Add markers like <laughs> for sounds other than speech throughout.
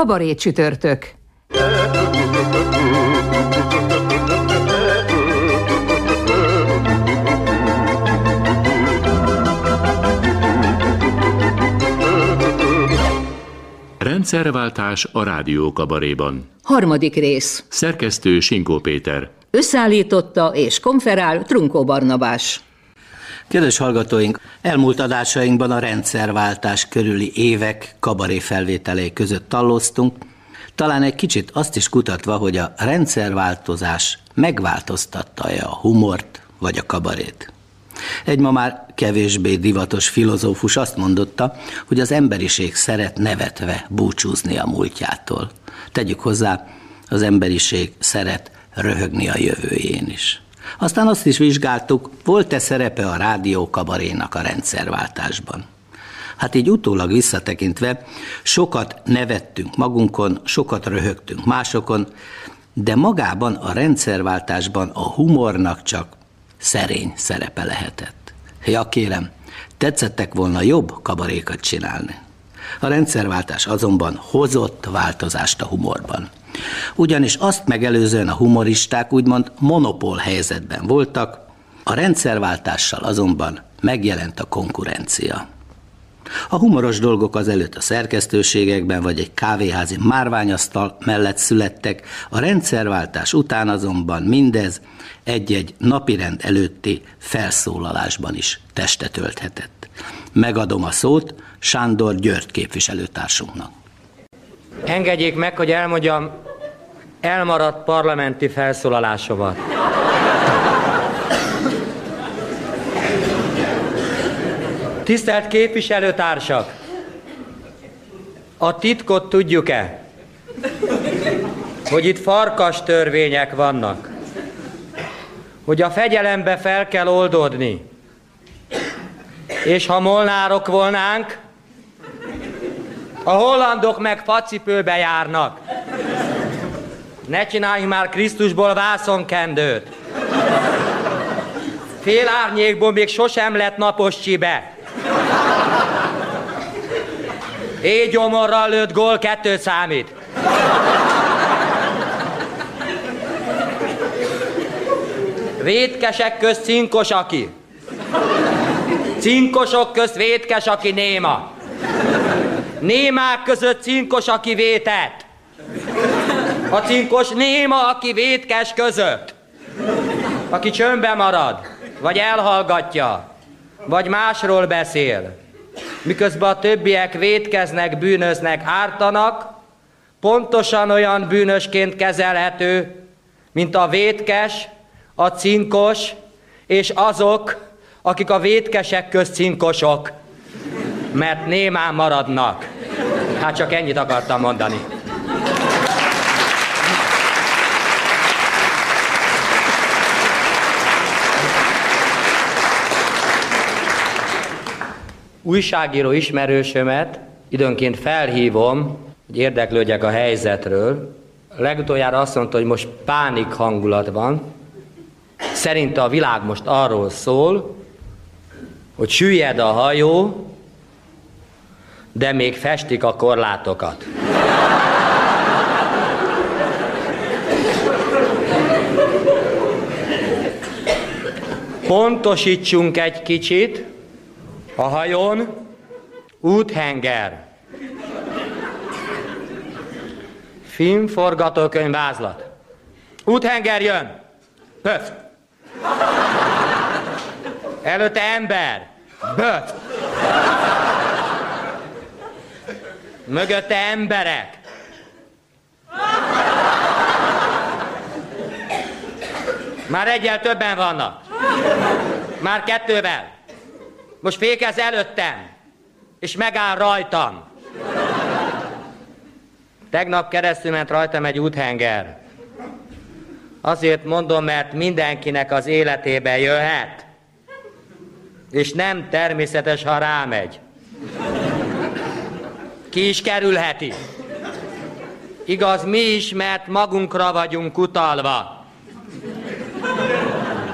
Kabaré csütörtök. Rendszerváltás a Rádió Kabaréban. Harmadik rész. Szerkesztő Sinkó Péter. Összeállította és konferál Trunkó Barnabás. Kedves hallgatóink, elmúlt adásainkban a rendszerváltás körüli évek kabaré felvételei között tallóztunk, talán egy kicsit azt is kutatva, hogy a rendszerváltozás megváltoztatta-e a humort vagy a kabarét. Egy ma már kevésbé divatos filozófus azt mondotta, hogy az emberiség szeret nevetve búcsúzni a múltjától. Tegyük hozzá, az emberiség szeret röhögni a jövőjén is. Aztán azt is vizsgáltuk, volt-e szerepe a rádió kabarénak a rendszerváltásban. Hát így utólag visszatekintve sokat nevettünk magunkon, sokat röhögtünk másokon, de magában a rendszerváltásban a humornak csak szerény szerepe lehetett. Ja kérem, tetszettek volna jobb kabarékat csinálni. A rendszerváltás azonban hozott változást a humorban. Ugyanis azt megelőzően a humoristák úgymond monopól helyzetben voltak, a rendszerváltással azonban megjelent a konkurencia. A humoros dolgok az előtt a szerkesztőségekben vagy egy kávéházi márványasztal mellett születtek, a rendszerváltás után azonban mindez egy-egy napirend előtti felszólalásban is testet ölthetett. Megadom a szót Sándor György képviselőtársunknak. Engedjék meg, hogy elmondjam elmaradt parlamenti felszólalásomat. Tisztelt képviselőtársak! A titkot tudjuk-e? Hogy itt farkas törvények vannak. Hogy a fegyelembe fel kell oldódni. És ha molnárok volnánk, a hollandok meg facipőbe járnak. Ne csinálj már Krisztusból vászonkendőt. Fél árnyékból még sosem lett napos csibe. Égyomorral lőtt gól kettő számít. Vétkesek közt cinkos aki. Cinkosok közt vétkes aki néma. Némák között cinkos aki vétett. A cinkos néma, aki vétkes között. Aki csömbbe marad, vagy elhallgatja, vagy másról beszél. Miközben a többiek vétkeznek, bűnöznek, ártanak, pontosan olyan bűnösként kezelhető, mint a vétkes, a cinkos, és azok, akik a vétkesek közt cinkosok, mert némán maradnak. Hát csak ennyit akartam mondani. Újságíró ismerősömet időnként felhívom, hogy érdeklődjek a helyzetről. Legutoljára azt mondta, hogy most pánik hangulat van. Szerinte a világ most arról szól, hogy süllyed a hajó, de még festik a korlátokat. Pontosítsunk egy kicsit, a hajón úthenger. Filmforgatókönyv vázlat. Úthenger jön. Pöf. Előtte ember. Böf. Mögötte emberek. Már egyel többen vannak. Már kettővel. Most fékez előttem, és megáll rajtam. Tegnap keresztül ment rajtam egy úthenger. Azért mondom, mert mindenkinek az életébe jöhet. És nem természetes, ha rámegy. Ki is kerülheti. Igaz, mi is, mert magunkra vagyunk utalva.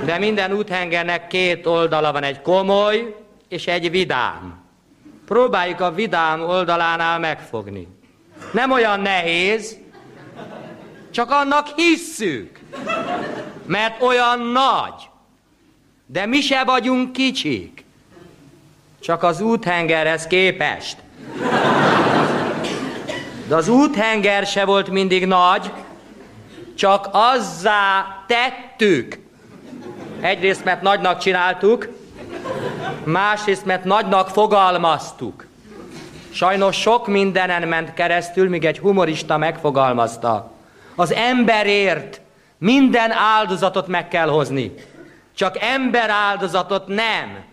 De minden úthengernek két oldala van, egy komoly és egy vidám. Próbáljuk a vidám oldalánál megfogni. Nem olyan nehéz, csak annak hisszük, mert olyan nagy. De mi se vagyunk kicsik, csak az úthengerhez képest. De az úthenger se volt mindig nagy, csak azzá tettük. Egyrészt, mert nagynak csináltuk, másrészt, mert nagynak fogalmaztuk. Sajnos sok mindenen ment keresztül, míg egy humorista megfogalmazta. Az emberért minden áldozatot meg kell hozni. Csak ember áldozatot nem.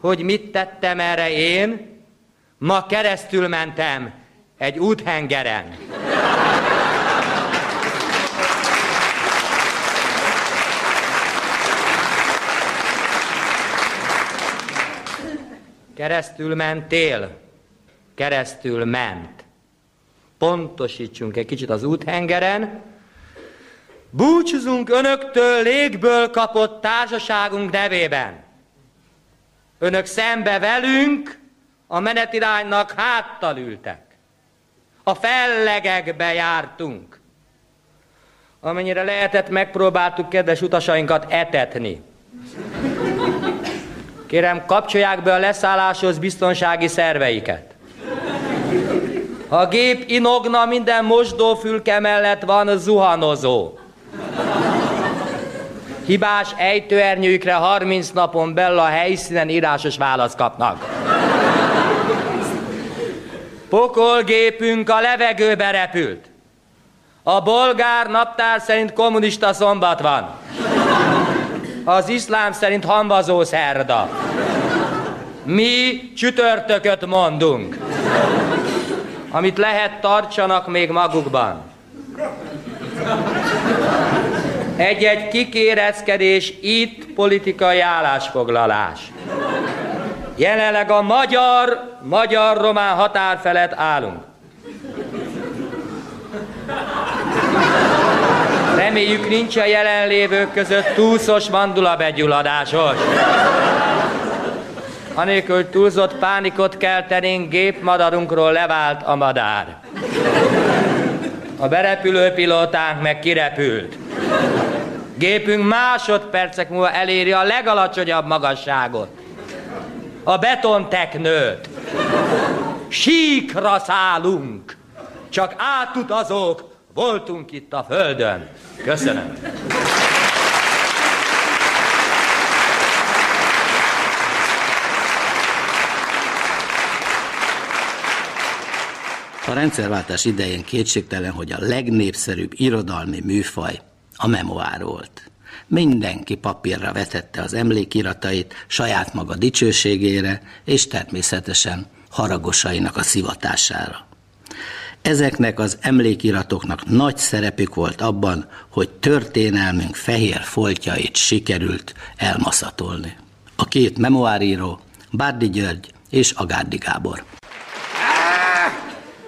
Hogy mit tettem erre én? Ma keresztül mentem egy úthengeren. Keresztül mentél, keresztül ment. Pontosítsunk egy kicsit az úthengeren. Búcsúzunk önöktől légből kapott társaságunk nevében. Önök szembe velünk a menetiránynak háttal ültek. A fellegekbe jártunk. Amennyire lehetett, megpróbáltuk kedves utasainkat etetni. Kérem, kapcsolják be a leszálláshoz biztonsági szerveiket. A gép inogna, minden mosdófülke mellett van zuhanozó. Hibás ejtőernyőjükre 30 napon belül a helyszínen írásos választ kapnak. Pokolgépünk a levegőbe repült. A bolgár naptár szerint kommunista szombat van. Az iszlám szerint hambazó szerda. Mi csütörtököt mondunk. Amit lehet, tartsanak még magukban. Egy-egy kikérezkedés itt politikai állásfoglalás. Jelenleg a magyar, magyar-román határ felett állunk. Reméljük nincs a jelenlévők között túlszos mandula begyulladásos. Anélkül túlzott pánikot keltenénk, gépmadarunkról levált a madár. A berepülő pilótánk meg kirepült. Gépünk másodpercek múlva eléri a legalacsonyabb magasságot. A betonteknőt. Síkra szállunk. Csak átutazók voltunk itt a földön. Köszönöm. A rendszerváltás idején kétségtelen, hogy a legnépszerűbb irodalmi műfaj a memoár volt. Mindenki papírra vetette az emlékiratait saját maga dicsőségére, és természetesen haragosainak a szivatására. Ezeknek az emlékiratoknak nagy szerepük volt abban, hogy történelmünk fehér foltjait sikerült elmaszatolni. A két memoáríró, Bárdi György és Agárdi Gábor.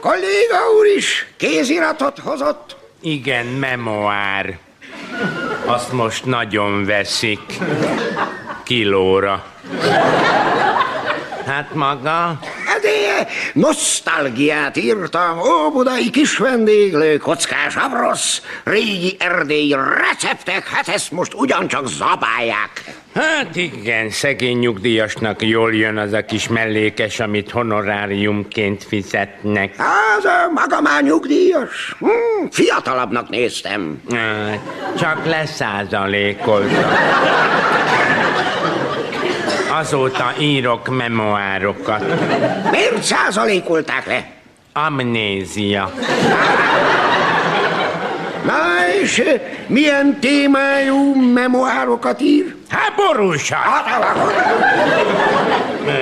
Kolléga úr is kéziratot hozott? Igen, memoár. Azt most nagyon veszik. Kilóra. Hát maga? De nosztalgiát írtam, ó, budai kis vendéglő, kockás abrosz, régi erdélyi receptek, hát ezt most ugyancsak zabálják. Hát igen, szegény nyugdíjasnak jól jön az a kis mellékes, amit honoráriumként fizetnek. Az a maga már nyugdíjas. Hm, fiatalabbnak néztem. Csak leszázalékoltam. Azóta írok memoárokat. Miért százalékolták le? Amnézia. Na és eh, milyen témájú memoárokat ír? Hát borúsa!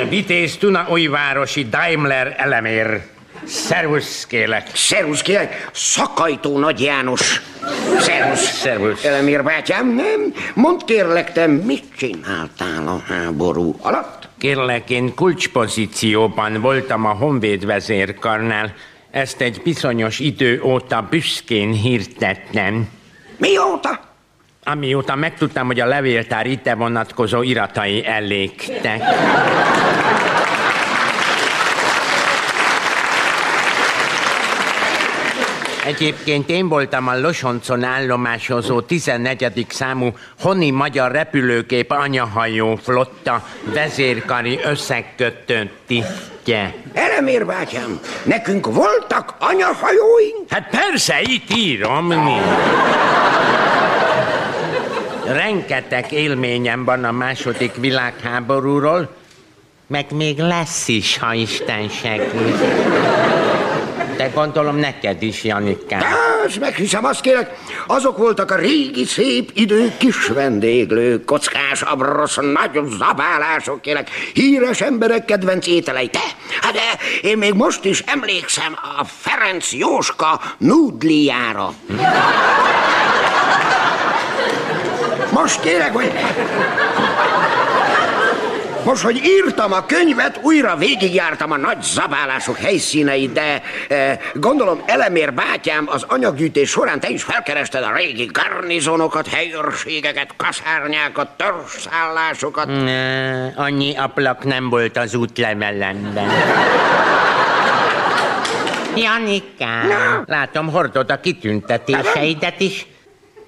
Vitéz Tuna újvárosi Daimler elemér. Szervusz, kélek. Szervusz, kérlek, Szakajtó Nagy János. Szervusz. Szervusz. Elemér bátyám, nem? Mondd kérlek, te mit csináltál a háború alatt? Kérlek, én kulcspozícióban voltam a Honvéd vezérkarnál. Ezt egy bizonyos idő óta büszkén hirdettem. Mióta? Amióta megtudtam, hogy a levéltár ide vonatkozó iratai elégtek. Egyébként én voltam a Losoncon állomásozó 14. számú Honi Magyar Repülőgép anyahajó flotta vezérkari összekötő tisztje. Elemér bátyám, nekünk voltak anyahajóink? Hát persze, itt írom. Mi? Rengeteg élményem van a második világháborúról, meg még lesz is, ha Isten segít. De gondolom neked is, Janikám.Ás, meghiszem, azt kérek, azok voltak a régi szép idők kis vendéglők, kockás abrosz, nagy zabálások, kérek, híres emberek kedvenc ételei. De, hát de én még most is emlékszem a Ferenc Jóska nudliára. Most kérek, hogy... Most, hogy írtam a könyvet, újra végigjártam a nagy zabálások helyszíneit, de eh, gondolom Elemér bátyám az anyaggyűjtés során te is felkerested a régi garnizonokat, helyőrségeket, kaszárnyákat, törzszállásokat. Ne, annyi ablak nem volt az útlevelemben. Janikám, Na? látom hordod a kitüntetéseidet is.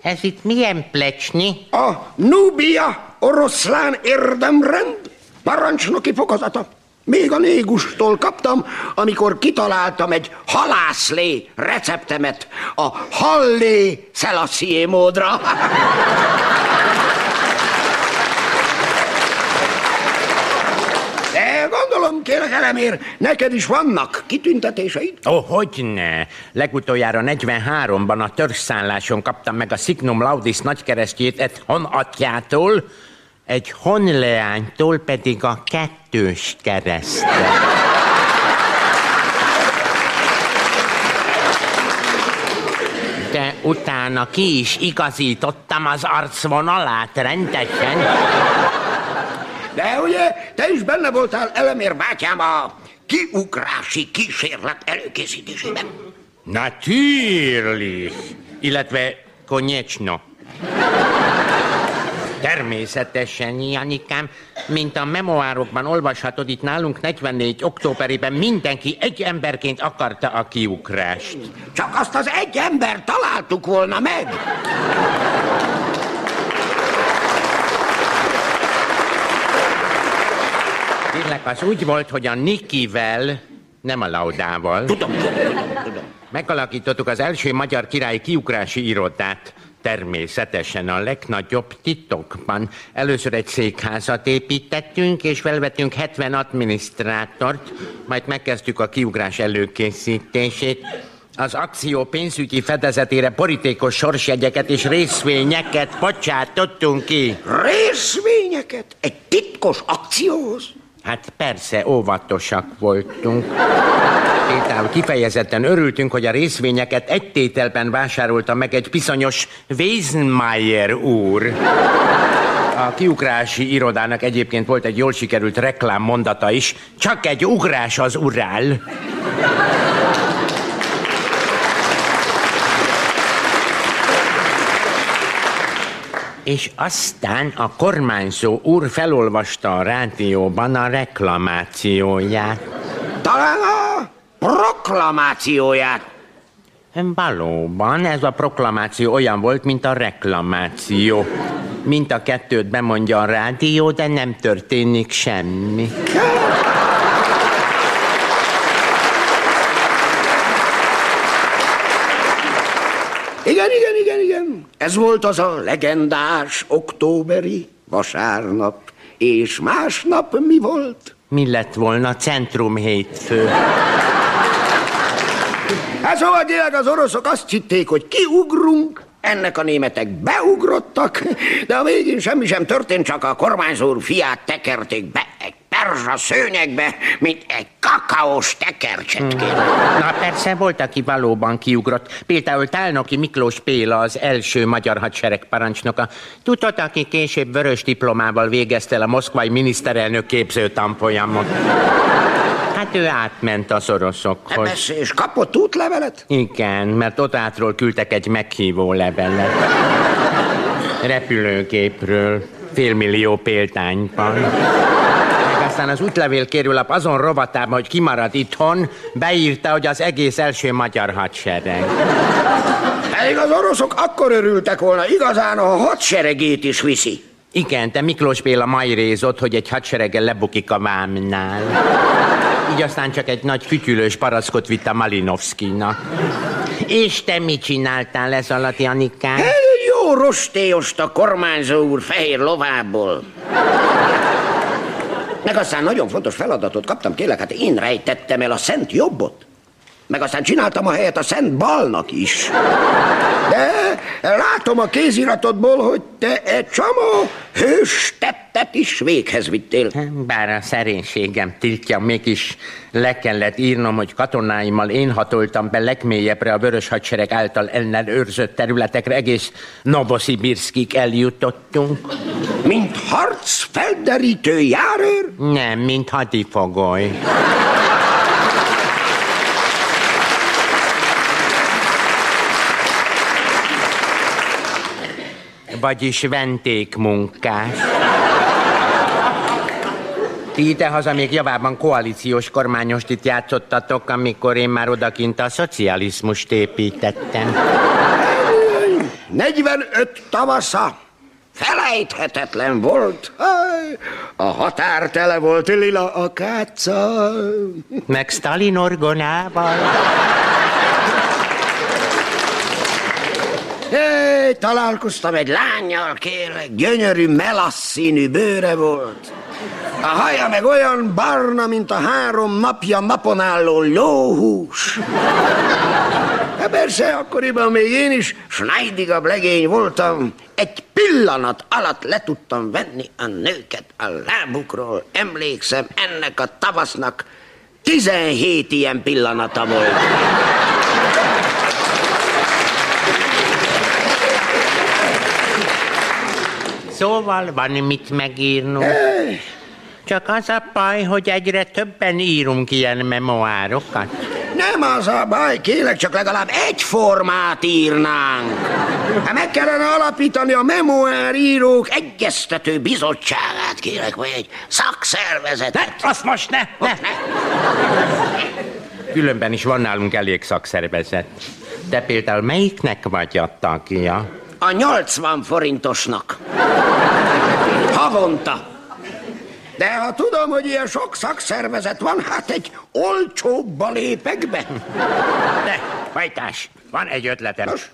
Ez itt milyen plecsni? A Nubia oroszlán érdemrend parancsnoki fokozata. Még a négustól kaptam, amikor kitaláltam egy halászlé receptemet a hallé Selassie módra. De gondolom, kérlek elemér, neked is vannak kitüntetéseid? Ó, oh, hogyne. Legutoljára 43-ban a törzszálláson kaptam meg a Signum Laudis nagykeresztjét egy honatyától, egy honleánytól pedig a kettős keresztet. De utána ki is igazítottam az arcvonalát rendesen. De ugye te is benne voltál elemér bátyám a kiugrási kísérlet előkészítésében. Natürlich. Illetve konyecsno. Természetesen, Janikám, mint a memoárokban olvashatod, itt nálunk 44 októberében mindenki egy emberként akarta a kiugrást. Csak azt az egy ember találtuk volna meg. Tényleg az úgy volt, hogy a Nikivel, nem a Laudával, Tudom, tudom. megalakítottuk az első magyar királyi kiugrási irodát. Természetesen a legnagyobb titokban. Először egy székházat építettünk, és felvettünk 70 adminisztrátort, majd megkezdtük a kiugrás előkészítését. Az akció pénzügyi fedezetére borítékos sorsjegyeket és részvényeket bocsátottunk ki. Részvényeket egy titkos akcióhoz? Hát persze, óvatosak voltunk. Például kifejezetten örültünk, hogy a részvényeket egy tételben vásárolta meg egy bizonyos Weisenmayer úr. A kiugrási irodának egyébként volt egy jól sikerült reklám mondata is, csak egy ugrás az urál. És aztán a kormányzó úr felolvasta a rádióban a reklamációját. Talán a proklamációját. Valóban, ez a proklamáció olyan volt, mint a reklamáció. Mint a kettőt bemondja a rádió, de nem történik semmi. Igen, igen, igen, igen. Ez volt az a legendás októberi vasárnap. És másnap mi volt? Mi lett volna centrum hétfő? Hát szóval tényleg az oroszok azt hitték, hogy kiugrunk, ennek a németek beugrottak, de a végén semmi sem történt, csak a kormányzó fiát tekerték be egy perzsa szőnyegbe, mint egy kakaós tekercset. Na persze, volt, aki valóban kiugrott. Például Tálnoki Miklós Péla, az első magyar hadsereg parancsnoka. Tudod, aki később vörös diplomával végezte el a moszkvai miniszterelnök képző tanfolyamot. Hát ő átment az oroszokhoz. Ebesz, és kapott útlevelet? Igen, mert ott átról küldtek egy meghívó levelet. Repülőgépről, félmillió példányban. Aztán az útlevél kérőlap azon rovatában, hogy kimarad itthon, beírta, hogy az egész első magyar hadsereg. Pedig az oroszok akkor örültek volna, igazán a hadseregét is viszi. Igen, de Miklós Béla majrézott, hogy egy hadsereggel lebukik a vámnál. Így aztán csak egy nagy fütyülős parackot vitt a Malinovszkinak. És te mit csináltál ez alatt, Janikán? Egy jó rostélyost a kormányzó úr fehér lovából. Meg aztán nagyon fontos feladatot kaptam, kérlek, hát én rejtettem el a szent jobbot. Meg aztán csináltam a helyet a szent balnak is. De látom a kéziratodból, hogy te egy csomó hős tettet is véghez vittél. Bár a szerénységem tiltja, mégis le kellett írnom, hogy katonáimmal én hatoltam be legmélyebbre a vörös hadsereg által ellenőrzött területekre, egész Novosibirskig eljutottunk. Mint harc felderítő járőr? Nem, mint hadifogoly. Vagyis ventékmunkás. Ti idehaza még javában koalíciós kormányost itt játszottatok, amikor én már odakint a szocializmust építettem. 45 tavasza. Felejthetetlen volt. A határ tele volt lila akáccal. Meg Stalin orgonával. Hé, találkoztam egy lányjal, kérlek, gyönyörű melasszínű bőre volt. A haja meg olyan barna, mint a három napja napon álló lóhús. Hát persze, akkoriban még én is snajdigabb legény voltam. Egy pillanat alatt le tudtam venni a nőket a lábukról. Emlékszem, ennek a tavasznak 17 ilyen pillanata volt. Szóval van mit megírnunk. Csak az a baj, hogy egyre többen írunk ilyen memoárokat. Nem az a baj, kérlek, csak legalább egy formát írnánk. Hát meg kellene alapítani a memoárírók egyeztető bizottságát, kérlek, vagy egy szakszervezetet. Azt most ne, ne. Ne. Különben is van nálunk elég szakszervezet. De például melyiknek vagy a tagja? A 80 forintosnak. Havonta. De ha tudom, hogy ilyen sok szakszervezet van, hát egy olcsóbba lépek be. De, Vajtás, van egy ötletem. Nos?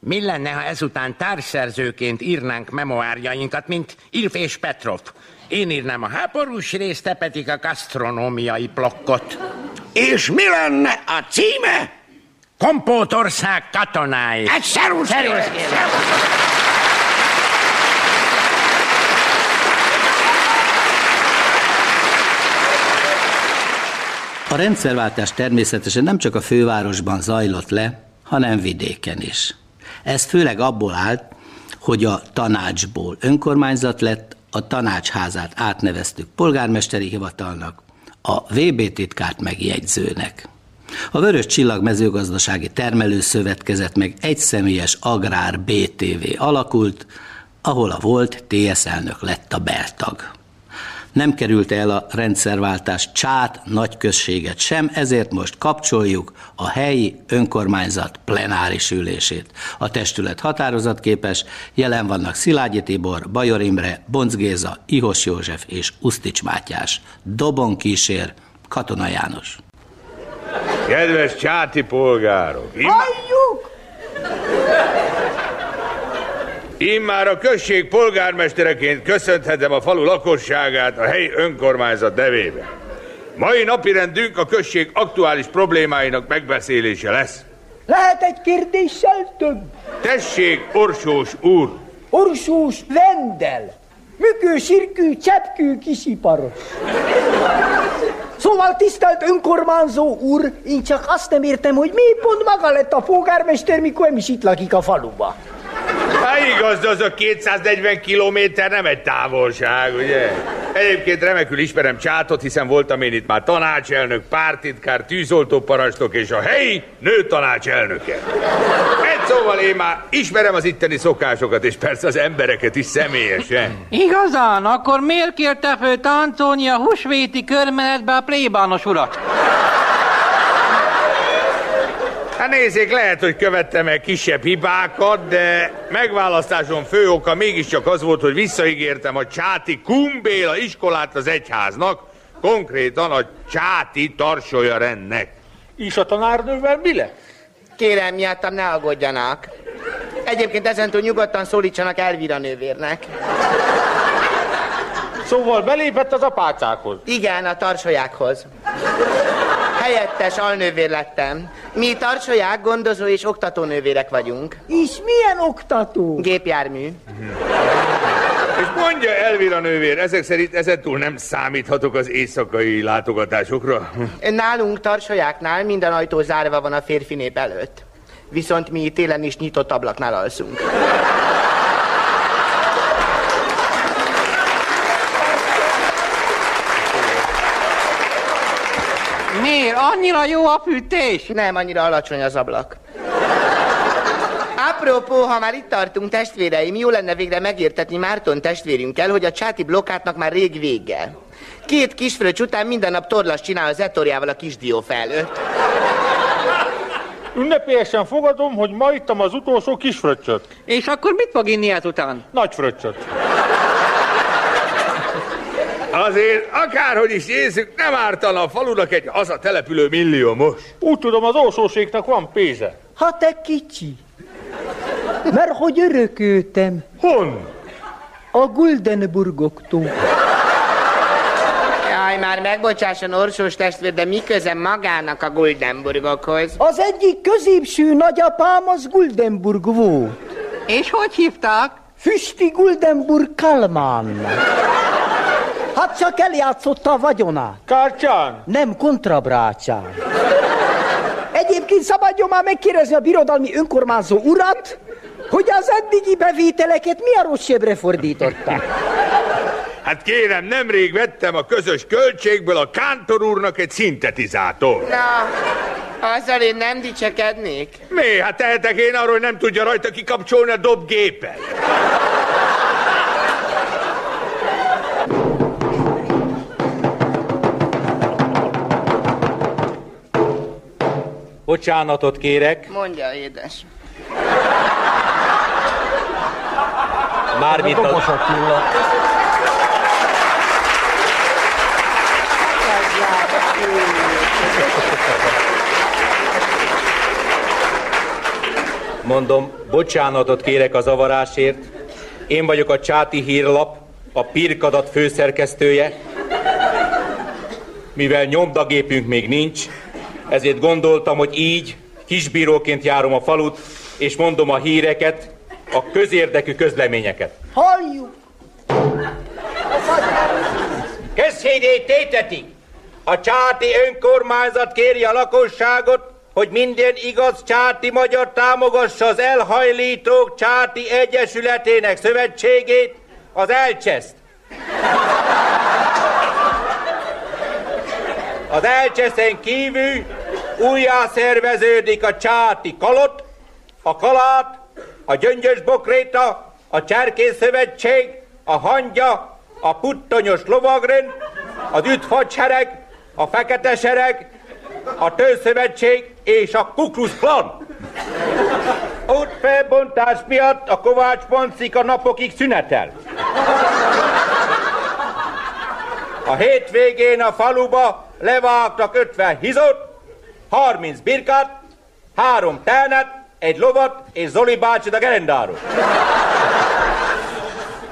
Mi lenne, ha ezután társszerzőként írnánk memoárjainkat, mint Ilf és Petrov? Én írnám a háborús részt, te pedig a gasztronómiai blokkot. És mi lenne a címe? Kompótország katonái. Egy szervusz, Szervusz, kérlek. A rendszerváltás természetesen nem csak a fővárosban zajlott le, hanem vidéken is. Ez főleg abból állt, hogy a tanácsból önkormányzat lett, a tanácsházát átneveztük polgármesteri hivatalnak, a VB titkárt meg jegyzőnek. A Vörös Csillag mezőgazdasági termelőszövetkezet meg egyszemélyes agrár BTV alakult, ahol a volt TS elnök lett a beltag. Nem került el a rendszerváltás csát nagyközséget sem, ezért most kapcsoljuk a helyi önkormányzat plenáris ülését. A testület határozatképes, jelen vannak Szilágyi Tibor, Bajor Imre, Bonc Géza, Ihos József és Usztics Mátyás. Dobon kísér, Katona János. Kedves csáti polgárok! Im- Halljuk! Immár a község polgármestereként köszönhetem a falu lakosságát a helyi önkormányzat nevében. Mai napirendünk a község aktuális problémáinak megbeszélése lesz. Lehet egy kérdéssel több? Tessék, Orsós úr! Orsós Vendel. mükő, sirkű, cseppkű, kisiparos. Szóval tisztelt önkormányzó úr, én csak azt nem értem, hogy mi pont maga lett a polgármester, mikor nem is itt lakik a faluba. Hát igaz, az a 240 kilométer nem egy távolság, ugye? Egyébként remekül ismerem Csátot, hiszen voltam én itt már tanácselnök, pártitkár, tűzoltóparancsnok és a helyi nő tanácselnöke. Egy szóval én már ismerem az itteni szokásokat, és persze az embereket is személyesen. Igazán? Akkor miért kérte föl táncolni a húsvéti körmenetbe a plébános urat? Nézzék, lehet, hogy követtem el kisebb hibákat, de megválasztásom fő oka mégiscsak az volt, hogy visszaígértem a Csáti Kumbéla iskolát az egyháznak, konkrétan a Csáti Tarsolya rendnek. És a tanárnővel mi lett? Kérem, miattam ne aggódjanak. Egyébként ezentúl nyugodtan szólítsanak Elvira nővérnek. Szóval belépett az apácákhoz? Igen, a tarsolyákhoz. Helyettes alnővér lettem. Mi tarsolyák, gondozó és oktatónővérek vagyunk. És milyen oktató? Gépjármű. És mondja Elvira nővér, ezek szerint ezentúl nem számíthatok az éjszakai látogatásokra? Nálunk tarsolyáknál minden ajtó zárva van a férfi nép előtt. Viszont mi télen is nyitott ablaknál alszunk. Miért? Annyira jó a fűtés? Nem, annyira alacsony az ablak. Apropó, ha már itt tartunk, testvéreim, jó lenne végre megértetni Márton testvérünkkel, hogy a csáti blokkátnak már rég vége. Két kisfröccs után minden nap torlas csinál az etorjával a kisdió felőtt. Ünnepélyesen fogadom, hogy ma ittam az utolsó kis fröccsöt. És akkor mit fog inni ezután? Nagy fröccsöt. Azért, akárhogy is nézzük, nem ártana a falunak egy haza települő milliómos. Úgy tudom, az orsóségnek van pénze. Ha te kicsi. Mert hogy örököltem. Hon? A Guldenburgoktól. Jaj, már megbocsásson orsós testvér, de mi köze magának a Guldenburgokhoz? Az egyik középső nagyapám az Guldenburg volt. És hogy hívták? Füsti Guldenburg Kalman. Hát csak eljátszotta a vagyonát. Kártyán? Nem kontrabrácsán. <laughs> Egyébként szabadjon már megkérdezni a birodalmi önkormányzó urat, hogy az eddigi bevételeket mi a rosszabbra fordította. Hát kérem, nemrég vettem a közös költségből a kántor úrnak egy szintetizátor. Na, azzal én nem dicsekednék. Mi? Hát tehetek én arról, hogy nem tudja rajta kikapcsolni a dobgépet. Bocsánatot kérek. Mondja, édes. Mármint az... Mondom, bocsánatot kérek a zavarásért. Én vagyok a Csáti Hírlap, a Pirkadat főszerkesztője. Mivel nyomdagépünk még nincs, ezért gondoltam, hogy így kisbíróként járom a falut, és mondom a híreket, a közérdekű közleményeket. Halljuk! Közhelyét tétetik! A csáti önkormányzat kéri a lakosságot, hogy minden igaz csáti magyar támogassa az elhajlítók csáti egyesületének szövetségét, az elcseszt. Az elcseszen kívül újjá szerveződik a csáti kalot, a kalát, a gyöngyös bokréta, a cserkész szövetség, a hangya, a puttonyos lovagrend, az üdvhadsereg, a fekete sereg, a tőszövetség és a Kuklus Klan. Útfelbontás miatt a Kovács Pancika napokig szünetel. A hétvégén a faluba levágtak 50 hizot, 30 birkát, három telnet, egy lovat és Zoli bácsit a gerendáról.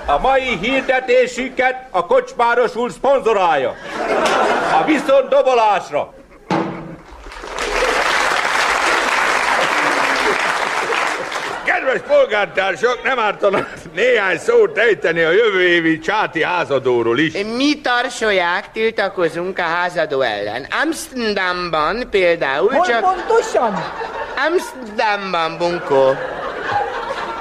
A mai hirdetésüket a kocsmáros úr szponzorálja. A viszont dobolásra. Kedves polgártársak, nem ártana néhány szót tejteni a jövő évi csáti házadóról is. Mi tarsolyák tiltakozunk a házadó ellen. Amsterdamban például Hol csak... pontosan? Amsterdamban, bunkó.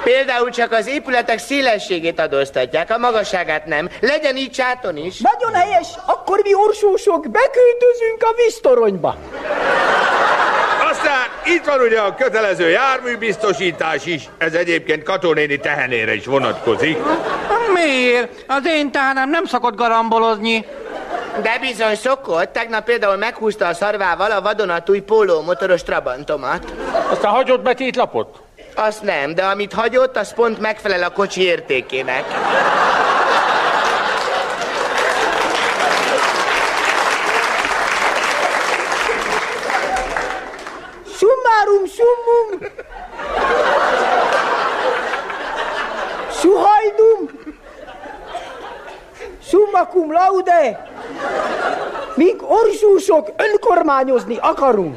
Például csak az épületek szélességét adóztatják, a magasságát nem. Legyen így csáton is. Nagyon helyes, akkor mi orsósok beküldözünk a víztoronyba. Aztán itt van ugye a kötelező járműbiztosítás is, ez egyébként katonéni tehenére is vonatkozik. Miért? Az én tehenem nem szokott garambolozni. De bizony szokott, tegnap például meghúzta a szarvával a vadonatúj póló motoros trabantomat. Aztán hagyott betétlapot? Azt nem, de amit hagyott, az pont megfelel a kocsi értékének. Summarum summum. Suhajdum. Summa cum laude. Míg orzsúsok önkormányozni akarunk.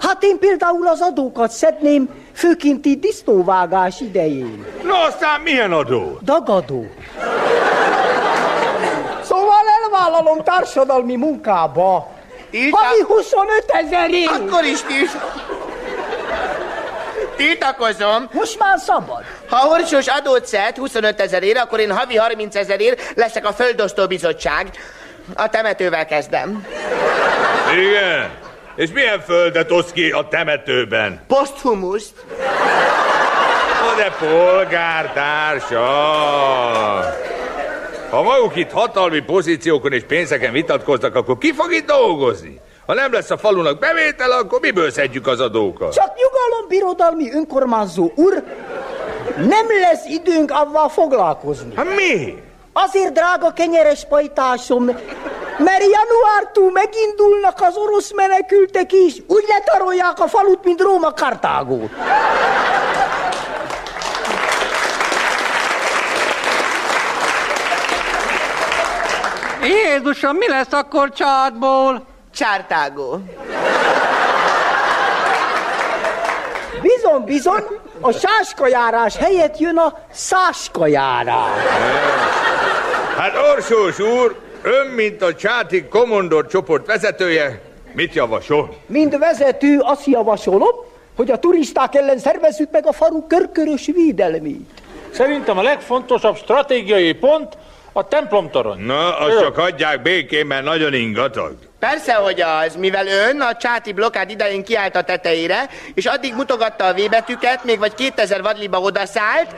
Hát én például az adókat szedném főkinti disznóvágás idején. No aztán milyen adó? Dagadó. Szóval elvállalom társadalmi munkába. Havi 25 ezerért. Akkor is tilt... Tiltakozom. Most már szabad. Ha Orsós adót szed 25 ezerért, akkor én havi 30 ezerért leszek a Földosztó Bizottság. A temetővel kezdem. Igen. És milyen földet osz ki a temetőben? Posthumuszt. Na de polgártársa! Ha maguk itt hatalmi pozíciókon és pénzeken vitatkoznak, akkor ki fog itt dolgozni? Ha nem lesz a falunak bevétel, akkor miből szedjük az adókat? Csak nyugalom, birodalmi önkormányzó úr, nem lesz időnk avval foglalkozni. Hát mi? Azért, drága kenyeres pajtásom, mert januártól megindulnak az orosz menekültek is, úgy letarolják a falut, mint Róma Kartágót. Jézusom, mi lesz akkor csátból? Csártágó. Bizony, bizony, a sáskajárás helyett jön a száskajárás. Hát Orsós úr, ön, mint a Csáti Komondor csoport vezetője, mit javasol? Mind vezető azt javasolom, hogy a turisták ellen szervezzük meg a falu körkörös védelmét. Szerintem a legfontosabb stratégiai pont a templomtorony. Na, azt csak hagyják békén, mert nagyon ingatag. Persze, hogy az, mivel ön a csáti blokkád idején kiállt a tetejére, és addig mutogatta a V betűket, még vagy 2000 vadliba odaszállt,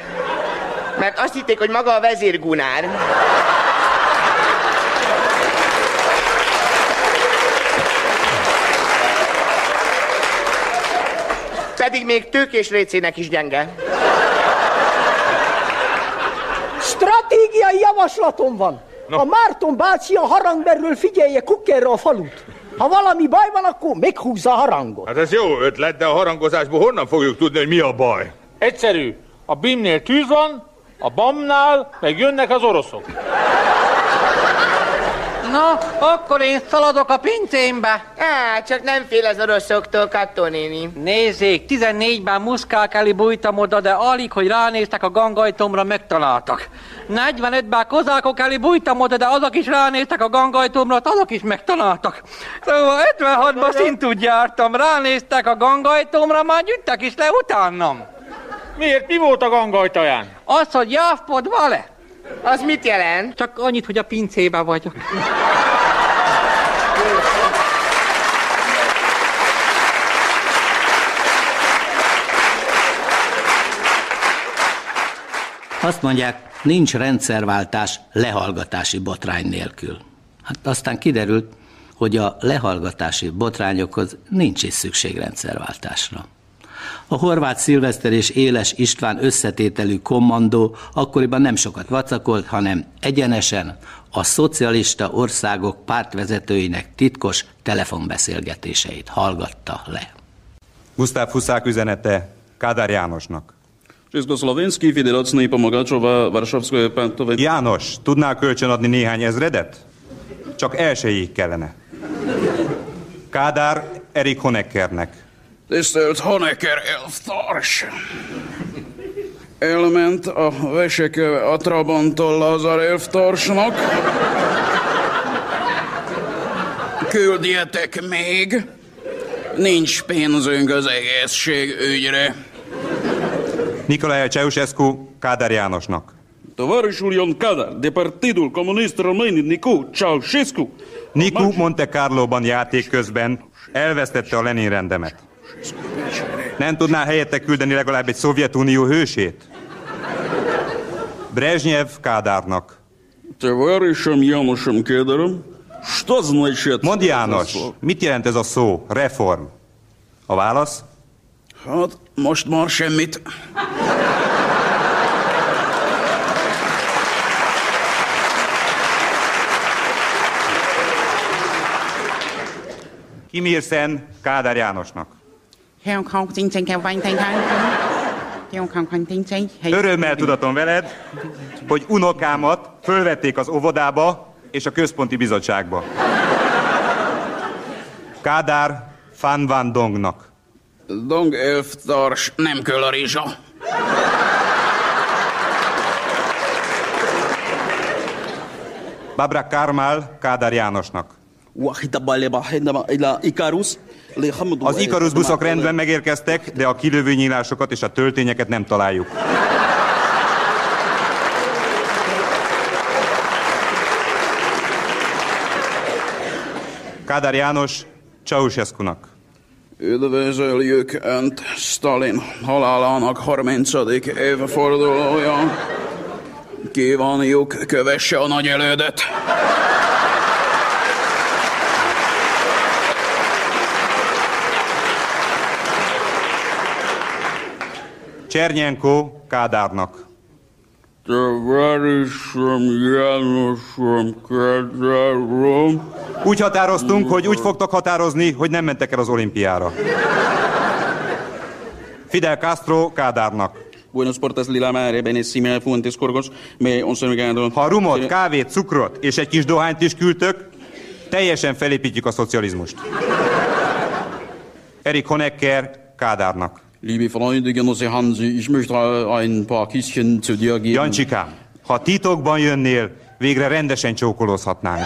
mert azt hitték, hogy maga a vezérgunár. Pedig még tőkés récének is gyenge. Stratégiai javaslatom van. No. A Márton bácsi a harangberről figyelje kukkerre a falut. Ha valami baj van, akkor meghúzza a harangot. Hát ez jó ötlet, de a harangozásból honnan fogjuk tudni, hogy mi a baj? Egyszerű. A BIM-nél tűz van, a BAM-nál meg jönnek az oroszok. Na, akkor én szaladok a pincémbe. Á, csak nem fél az oroszoktól, Kattó néni. Nézzék, 14-ben muszkák elé bújtam oda, de alig, hogy ránéztek a gangajtomra, megtaláltak. 45-ben kozákok elé bújtam oda, de azok is ránéztek a gangajtomra, azok is megtaláltak. Szóval 56-ban szintúgy jártam, ránéztek a gangajtomra, már gyűjtek is le utánam. Miért? Mi volt a gangajtaján? Az, hogy jávpod vale. Az mit jelent? Csak annyit, hogy a pincébe vagyok. Azt mondják, nincs rendszerváltás lehallgatási botrány nélkül. Hát aztán kiderült, hogy a lehallgatási botrányokhoz nincs is szükség rendszerváltásra. A horvát Szilveszter és Éles István összetételű kommandó akkoriban nem sokat vacakolt, hanem egyenesen a szocialista országok pártvezetőinek titkos telefonbeszélgetéseit hallgatta le. Gusztáv Huszák üzenete Kádár Jánosnak. Československý federačný pomagačova Varšavského pantové... János, tudnál kölcsönadni néhány ezredet? Csak elsőjéig kellene. Kádár Erik Honeckernek. Tisztelt Haneker elvtárs! Elment a veseköve a Trabanttól Lázár elvtársnak. Küldjetek még! Nincs pénzünk az egészség ügyre. Nikolaj Ceausescu Kádár Jánosnak. Tovarășul Ion Cadar, de Partidul Comunist Român, Nicu Ceausescu. Nicu Monte Carloban játék közben elvesztette a Lenin rendemet. Nem tudná helyette küldeni legalább egy Szovjetunió hősét? Brezsnyev Kádárnak. Товарищем Янушем Кедером, что значит... Mondd János, mit jelent ez a szó, reform? A válasz? Hát, most már semmit. Kim Il-sen Kádár Jánosnak. Örömmel tudatom veled, hogy unokámat fölvették az óvodába és a központi bizottságba. Kádár Fan Van Dongnak. Dong elvtárs, nem köl a rizsa. Babra Karmal Kádár Jánosnak. Az Ikarus buszok rendben megérkeztek, de a kilövő nyílásokat és a töltényeket nem találjuk. Kádár János Ceausescu-nak. Üdvözöljük Önt Stalin halálának 30. évfordulója. Kívánjuk, kövesse a nagy elődet. Csernyenko Kádárnak. Tavarisem Jánosom Kedárom. Úgy határoztunk, hogy úgy fogtok határozni, hogy nem mentek el az olimpiára. Fidel Castro Kádárnak. Buenos portas lila mare, benissime fuentes corgos, me on semigando. Ha rumot, kávét, cukrot és egy kis dohányt is küldtök, teljesen felépítjük a szocializmust. Erik Honecker Kádárnak. Liebe Freunde, Genosse Hansi, ich möchte ein paar Küsschen zu dir geben. Jancsikám, ha titokban jönnél, végre rendesen csókolózhatnánk.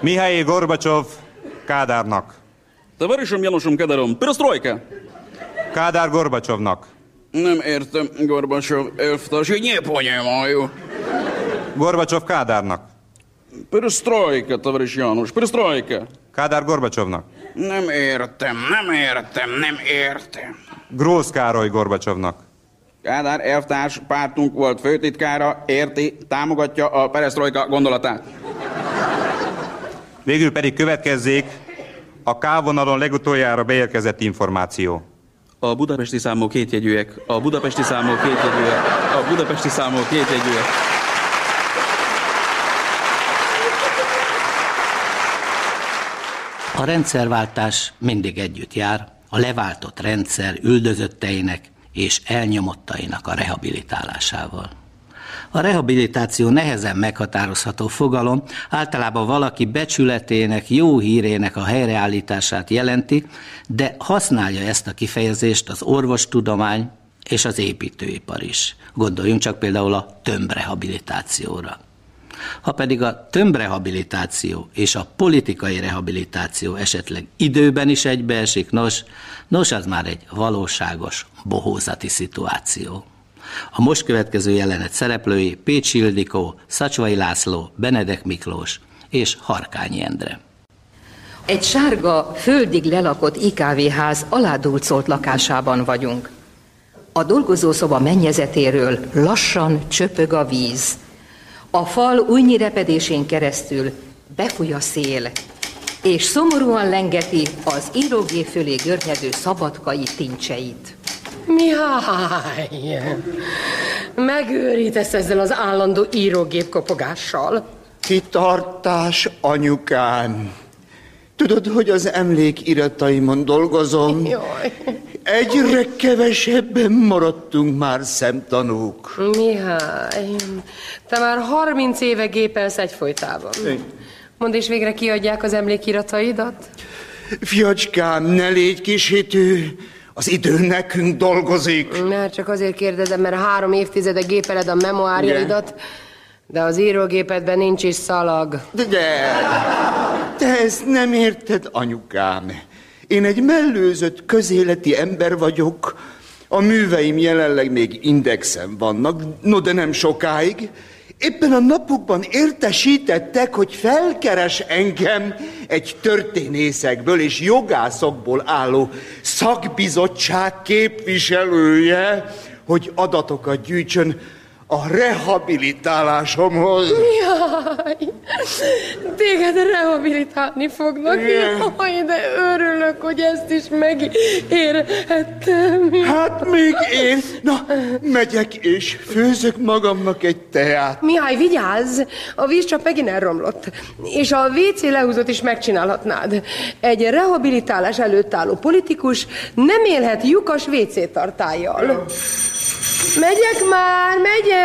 Mihály Gorbacsov Kádárnak. Товарищем Янушем Кедаром, перестройка. Kádár Gorbacsovnak. Nem értem, Gorbacsov elvtárs, hogy не понимаю. Gorbacsov Kádárnak. Perestroika, tavaris János, perestroika. Kádár Gorbacsovnak. Nem értem, nem értem, nem értem. Grósz Károly Gorbacsovnak. Kádár elvtárs pártunk volt főtitkára, érti, támogatja a perestroika gondolatát. Végül pedig következzék a K-vonalon legutoljára beérkezett információ. A budapesti számok kétjegyűek, a budapesti számok kétjegyűek, a budapesti számok kétjegyűek. A rendszerváltás mindig együtt jár a leváltott rendszer üldözötteinek és elnyomottainak a rehabilitálásával. A rehabilitáció nehezen meghatározható fogalom, általában valaki becsületének, jó hírének a helyreállítását jelenti, de használja ezt a kifejezést az orvostudomány és az építőipar is. Gondoljunk csak például a tömbrehabilitációra. Ha pedig a tömbrehabilitáció és a politikai rehabilitáció esetleg időben is egybeesik, nos, nos, az már egy valóságos bohózati szituáció. A most következő jelenet szereplői Pécsi Ildikó, Szacsvai László, Benedek Miklós és Harkányi Endre. Egy sárga, földig lelakott IKV-ház aládulcolt lakásában vagyunk. A dolgozószoba mennyezetéről lassan csöpög a víz. A fal újnyi repedésén keresztül befúj a szél, és szomorúan lengeti az írógép fölé görnyedő szabadkai tincseit. Mihály, megőrítesz ezzel az állandó írógép kopogással. Kitartás, anyukám. Tudod, hogy az emlék irataimon dolgozom, Jaj. Egyre kevesebben maradtunk már szemtanúk. Mihály, te már 30 éve gépelsz egyfolytában. Mondd és végre kiadják az emlékirataidat? Fiacskám, ne légy kisítő, az idő nekünk dolgozik. Mert csak azért kérdezem, mert három évtizede gépeled a memoárjaidat, de az írógépedben nincs is szalag. De, de, te ezt nem érted, anyukám. Én egy mellőzött közéleti ember vagyok. A műveim jelenleg még indexen vannak, no de nem sokáig. Éppen a napokban értesítettek, hogy felkeres engem egy történészekből és jogászokból álló szakbizottság képviselője, hogy adatokat gyűjtsön a rehabilitálásomhoz. Jaj, téged rehabilitálni fognak. Igen. Jaj, de örülök, hogy ezt is megérhettem. Hát még én. Na, megyek és főzök magamnak egy teát. Mihály, vigyázz! A víz csak megint elromlott. És a WC lehúzót is megcsinálhatnád. Egy rehabilitálás előtt álló politikus nem élhet lyukas WC tartályjal. Megyek már, megyek!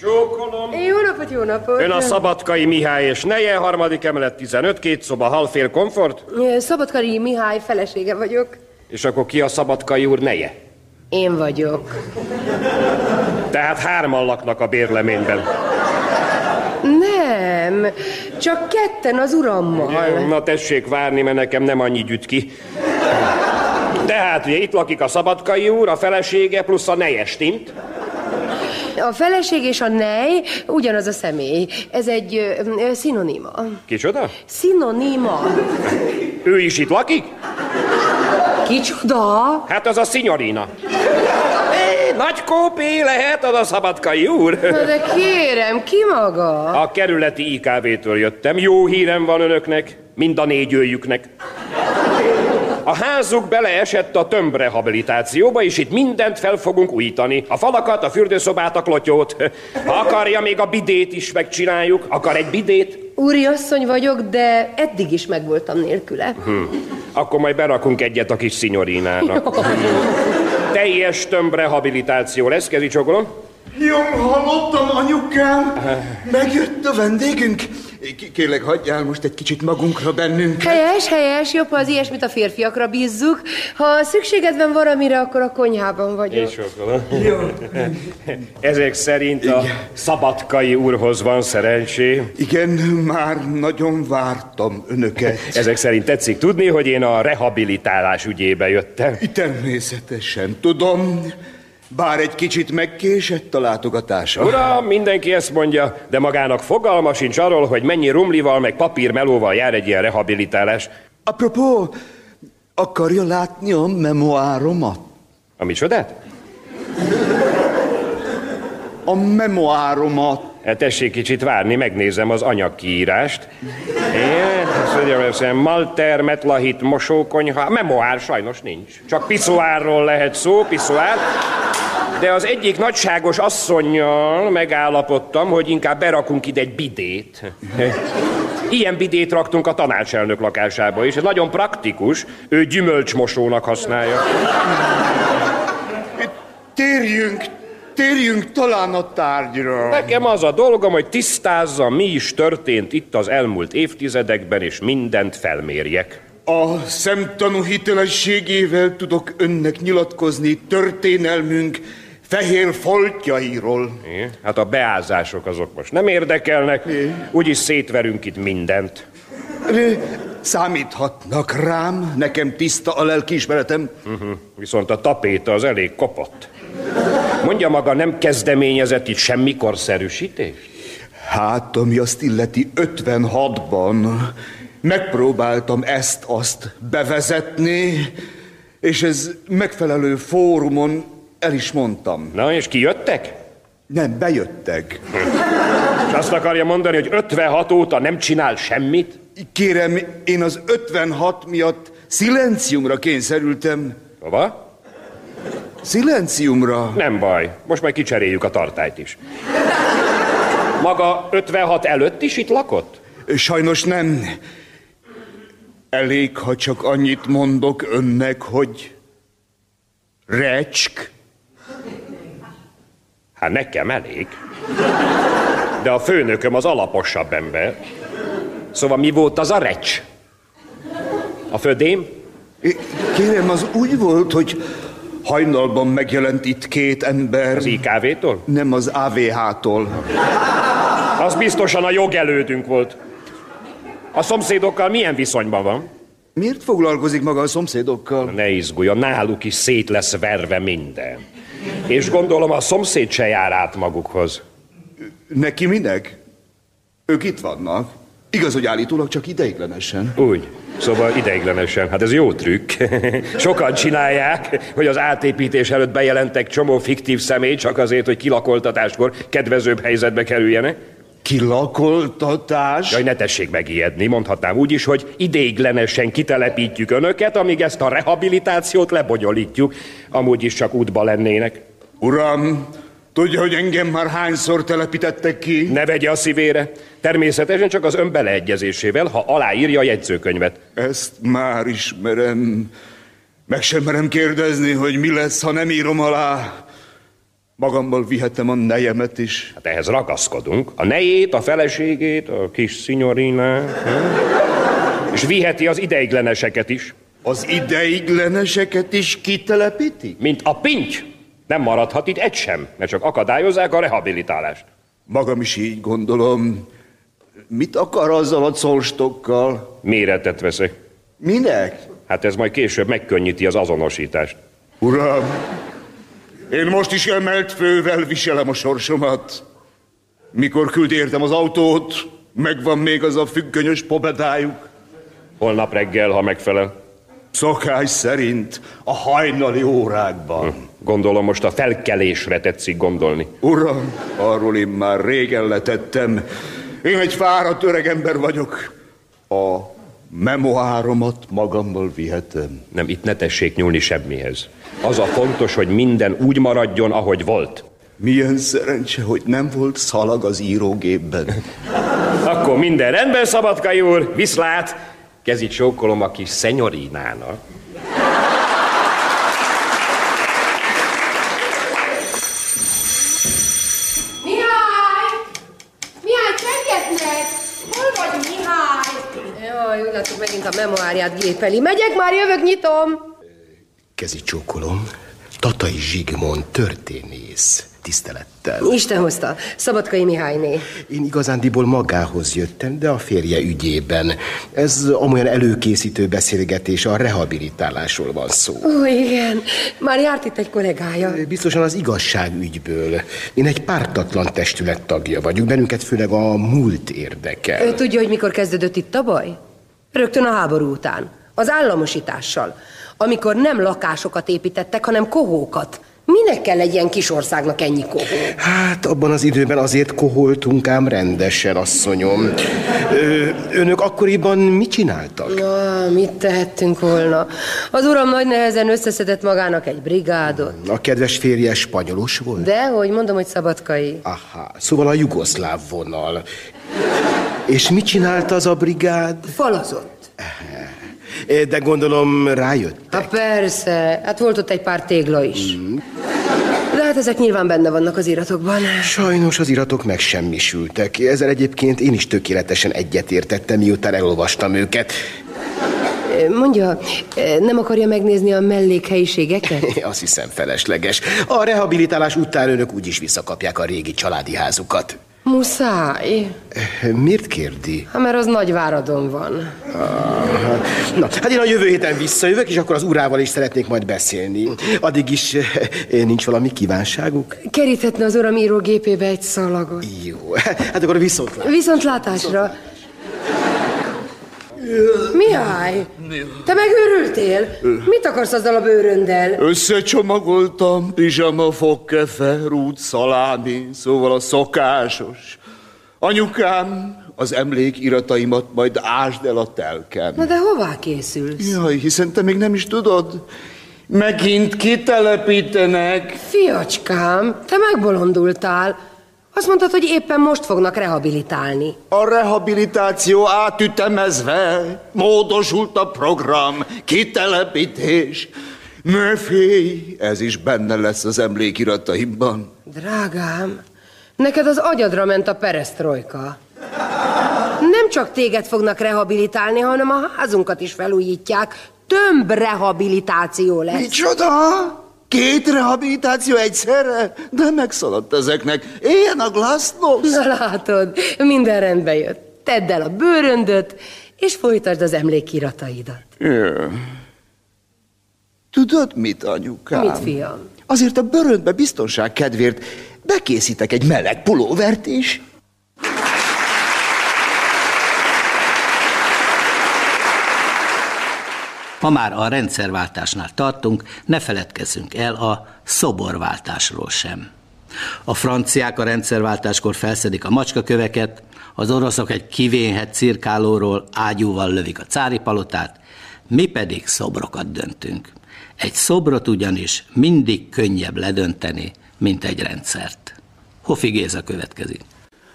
Csókolom. Jó napot, jó napot! Ön a Szabadkai Mihály és Neje, harmadik emelet 15, két szoba, halfél komfort? Szabadkari Mihály felesége vagyok. És akkor ki a Szabadkai úr neje? Én vagyok. Tehát hárman laknak a bérleményben. Nem, csak ketten az urammal. Na tessék várni, mert nekem nem annyi gyüt ki. Tehát ugye itt lakik a Szabadkai úr, a felesége plusz a neje, stimmt? A feleség és a nej ugyanaz a személy. Ez egy ö, ö, szinoníma. Kicsoda? Szinoníma. Ő is itt lakik? Kicsoda? Hát az a szinyorina. Nagy kópé lehet az a Szabadkai úr. Na de kérem, ki maga? A kerületi IKV-től jöttem. Jó hírem van önöknek, mind a négy őjüknek. A házuk beleesett a tömbrehabilitációba, és itt mindent fel fogunk újítani. A falakat, a fürdőszobát, a klotyót. Ha akarja, még a bidét is megcsináljuk. Akar egy bidét? Úri asszony vagyok, de eddig is megvoltam nélküle. Hm. Akkor majd berakunk egyet a kis szinyorinának. Teljes tömbrehabilitáció lesz, kezi csokolom. Jól hallottam, anyukám. Megjött a vendégünk. Kérlek, hagyjál most egy kicsit magunkra bennünk. Helyes, helyes, jobb, ha az ilyesmit a férfiakra bízzuk. Ha szükséged van valamire, akkor a konyhában vagyok. És csokolom. Ezek szerint a szabadkai úrhoz van szerencsé. Igen, már nagyon vártam önöket. Ezek szerint tetszik tudni, hogy én a rehabilitálás ügyébe jöttem. Természetesen tudom, bár egy kicsit megkésett a látogatása. Uram, mindenki ezt mondja, de magának fogalma sincs arról, hogy mennyi rumlival meg papírmelóval jár egy ilyen rehabilitálás. Apropó, akarja látni a memoáromat? A micsodát? A memoáromat. Hát tessék kicsit várni, megnézem az anyagkiírást. Igen, azt mondjam, ez ilyen Malter, Metlahit, mosókonyha, memoár sajnos nincs. Csak piszoárról lehet szó, piszoár. De az egyik nagyságos asszonynal megállapodtam, hogy inkább berakunk ide egy bidét. Ilyen bidét raktunk a tanácselnök lakásába is. Ez nagyon praktikus. Ő gyümölcsmosónak használja. Térjünk, térjünk talán a tárgyra. Nekem az a dolgom, hogy tisztázzam, mi is történt itt az elmúlt évtizedekben, és mindent felmérjek. A szemtanú hitelességével tudok önnek nyilatkozni történelmünk fehér foltjairól. Igen? Hát a beázások azok most nem érdekelnek, úgyis szétverünk itt mindent. Számíthatnak rám, nekem tiszta a lelkiismeretem. Uh-huh. Viszont a tapéta az elég kopott. Mondja maga, nem kezdeményezett itt semmi korszerűsítést? Hát, ami azt illeti 56-ban megpróbáltam ezt-azt bevezetni, és ez megfelelő fórumon el is mondtam. Na, és kijöttek? Nem, bejöttek. És azt akarja mondani, hogy 56 óta nem csinál semmit? Kérem, én az 56 miatt szilenciumra kényszerültem. Hova? Szilenciumra? Nem baj, most majd kicseréljük a tartályt is. Maga 56 előtt is itt lakott? Sajnos nem. Elég, ha csak annyit mondok önnek, hogy Recsk? Hát nekem elég. De a főnököm az alaposabb ember. Szóval mi volt az a recs? A födém? Kérem, az úgy volt, hogy hajnalban megjelent itt két ember. Az IKV-tól? Nem, az AVH-tól. Az biztosan a jogelődünk volt. A szomszédokkal milyen viszonyban van? Miért foglalkozik maga a szomszédokkal? Ne izguljon, náluk is szét lesz verve minden. És gondolom a szomszéd se jár át magukhoz. Neki minek? Ők itt vannak. Igaz, hogy állítólag csak ideiglenesen. Úgy. Szóval ideiglenesen. Hát ez jó trükk. <laughs> Sokan csinálják, hogy az átépítés előtt bejelentek csomó fiktív személy csak azért, hogy kilakoltatáskor kedvezőbb helyzetbe kerüljenek. Kilakoltatás? Jaj, ne tessék megijedni, mondhatnám úgy is, hogy ideiglenesen kitelepítjük önöket, amíg ezt a rehabilitációt lebonyolítjuk. Amúgy is csak útba lennének. Uram, tudja, hogy engem már hányszor telepítettek ki? Ne vegye a szívére. Természetesen csak az ön beleegyezésével, ha aláírja a jegyzőkönyvet. Ezt már ismerem. Meg sem merem kérdezni, hogy mi lesz, ha nem írom alá. Magammal vihetem a nejemet is. Hát ehhez ragaszkodunk. A nejét, a feleségét, a kis szinyorinát. És viheti az ideigleneseket is. Az ideigleneseket is kitelepítik? Mint a pinty. Nem maradhat itt egy sem, mert csak akadályozzák a rehabilitálást. Magam is így gondolom. Mit akar azzal a colstokkal? Méretet veszek. Minek? Hát ez majd később megkönnyíti az azonosítást. Uram, én most is emelt fővel viselem a sorsomat. Mikor küld értem az autót, megvan még az a függönyös pobedájuk. Holnap reggel, ha megfelel. Szokás szerint a hajnali órákban. Hm. Gondolom most a felkelésre tetszik gondolni. Uram, arról én már régen letettem. Én egy fáradt öreg ember vagyok. A memoáromat magammal vihetem. Nem, itt ne tessék nyúlni semmihez. Az a fontos, hogy minden úgy maradjon, ahogy volt. Milyen szerencse, hogy nem volt szalag az írógépben. Akkor minden rendben, Szabadkai úr, viszlát! Kezit csókolom a kis szenyorinának. Megint a memoáriát gépeli. Megyek már, jövök, nyitom! Kezi csókolom. Tatai Zsigmond, történész. Tisztelettel. Isten hozta, Szabadkai Mihályné. Én igazándiból magához jöttem, de a férje ügyében. Ez amolyan előkészítő beszélgetés, a rehabilitálásról van szó. Ó, igen, már járt itt egy kollégája. Biztosan az igazságügyből. Én egy pártatlan testület tagja vagyok, bennünket főleg a múlt érdekel. Ő tudja, hogy mikor kezdődött itt a baj? Rögtön a háború után. Az államosítással. Amikor nem lakásokat építettek, hanem kohókat. Minek kell egy ilyen kis országnak ennyi kohó? Hát abban az időben azért koholtunk ám rendesen, asszonyom. Ö, önök akkoriban mit csináltak? Na, mit tehettünk volna? Az uram nagy nehezen összeszedett magának egy brigádot. A kedves férje spanyolos volt? De, hogy mondom, hogy szabadkai. Aha, szóval a jugoszláv vonal. És mit csinált az a brigád? Falazott. De gondolom rájött. Hát persze, hát volt ott egy pár tégla is. Mm. De hát ezek nyilván benne vannak az iratokban. Sajnos az iratok megsemmisültek. Ezzel egyébként én is tökéletesen egyetértettem, miután elolvastam őket. Mondja, nem akarja megnézni a mellékhelyiségeket? <laughs> Azt hiszem felesleges. A rehabilitálás után önök úgyis visszakapják a régi családi házukat. Muszáj. Miért kérdi? Hát mert az nagy váradon van. Ah, na, hát én a jövő héten visszajövök, és akkor az urával is szeretnék majd beszélni. Addig is nincs valami kívánságuk? Keríthetne az uram írógépébe egy szalagot. Jó, <laughs> hát akkor viszontlátásra. Viszontlátásra. Mihály? Te megőrültél? Mit akarsz azzal a bőröndel? Összecsomagoltam, pizsama, fogkefe, rút, szalámi, szóval a szokásos. Anyukám, az emlékirataimat majd ásd el a telken. Na de hová készülsz? Jaj, hiszen te még nem is tudod. Megint kitelepítenek. Fiacskám, te megbolondultál. Azt mondtad, hogy éppen most fognak rehabilitálni. A rehabilitáció átütemezve, módosult a program, kitelepítés. Ne félj, ez is benne lesz az emlékirataimban. Drágám, neked az agyadra ment a peresztrojka. Nem csak téged fognak rehabilitálni, hanem a házunkat is felújítják. Több rehabilitáció lesz. Micsoda? Két rehabilitáció egyszerre? De megszaladt ezeknek. Éljen a glasnost! Na látod, minden rendbe jött. Tedd el a bőröndöt, és folytasd az emlékirataidat. Jö. Tudod mit, anyukám? Mit, fiam? Azért a bőröndbe biztonság kedvéért bekészítek egy meleg pulóvert is. Ha már a rendszerváltásnál tartunk, ne feledkezzünk el a szoborváltásról sem. A franciák a rendszerváltáskor felszedik a macskaköveket, az oroszok egy kivénhet cirkálóról ágyúval lövik a cári palotát, mi pedig szobrokat döntünk. Egy szobrot ugyanis mindig könnyebb ledönteni, mint egy rendszert. Hofi Géza következik.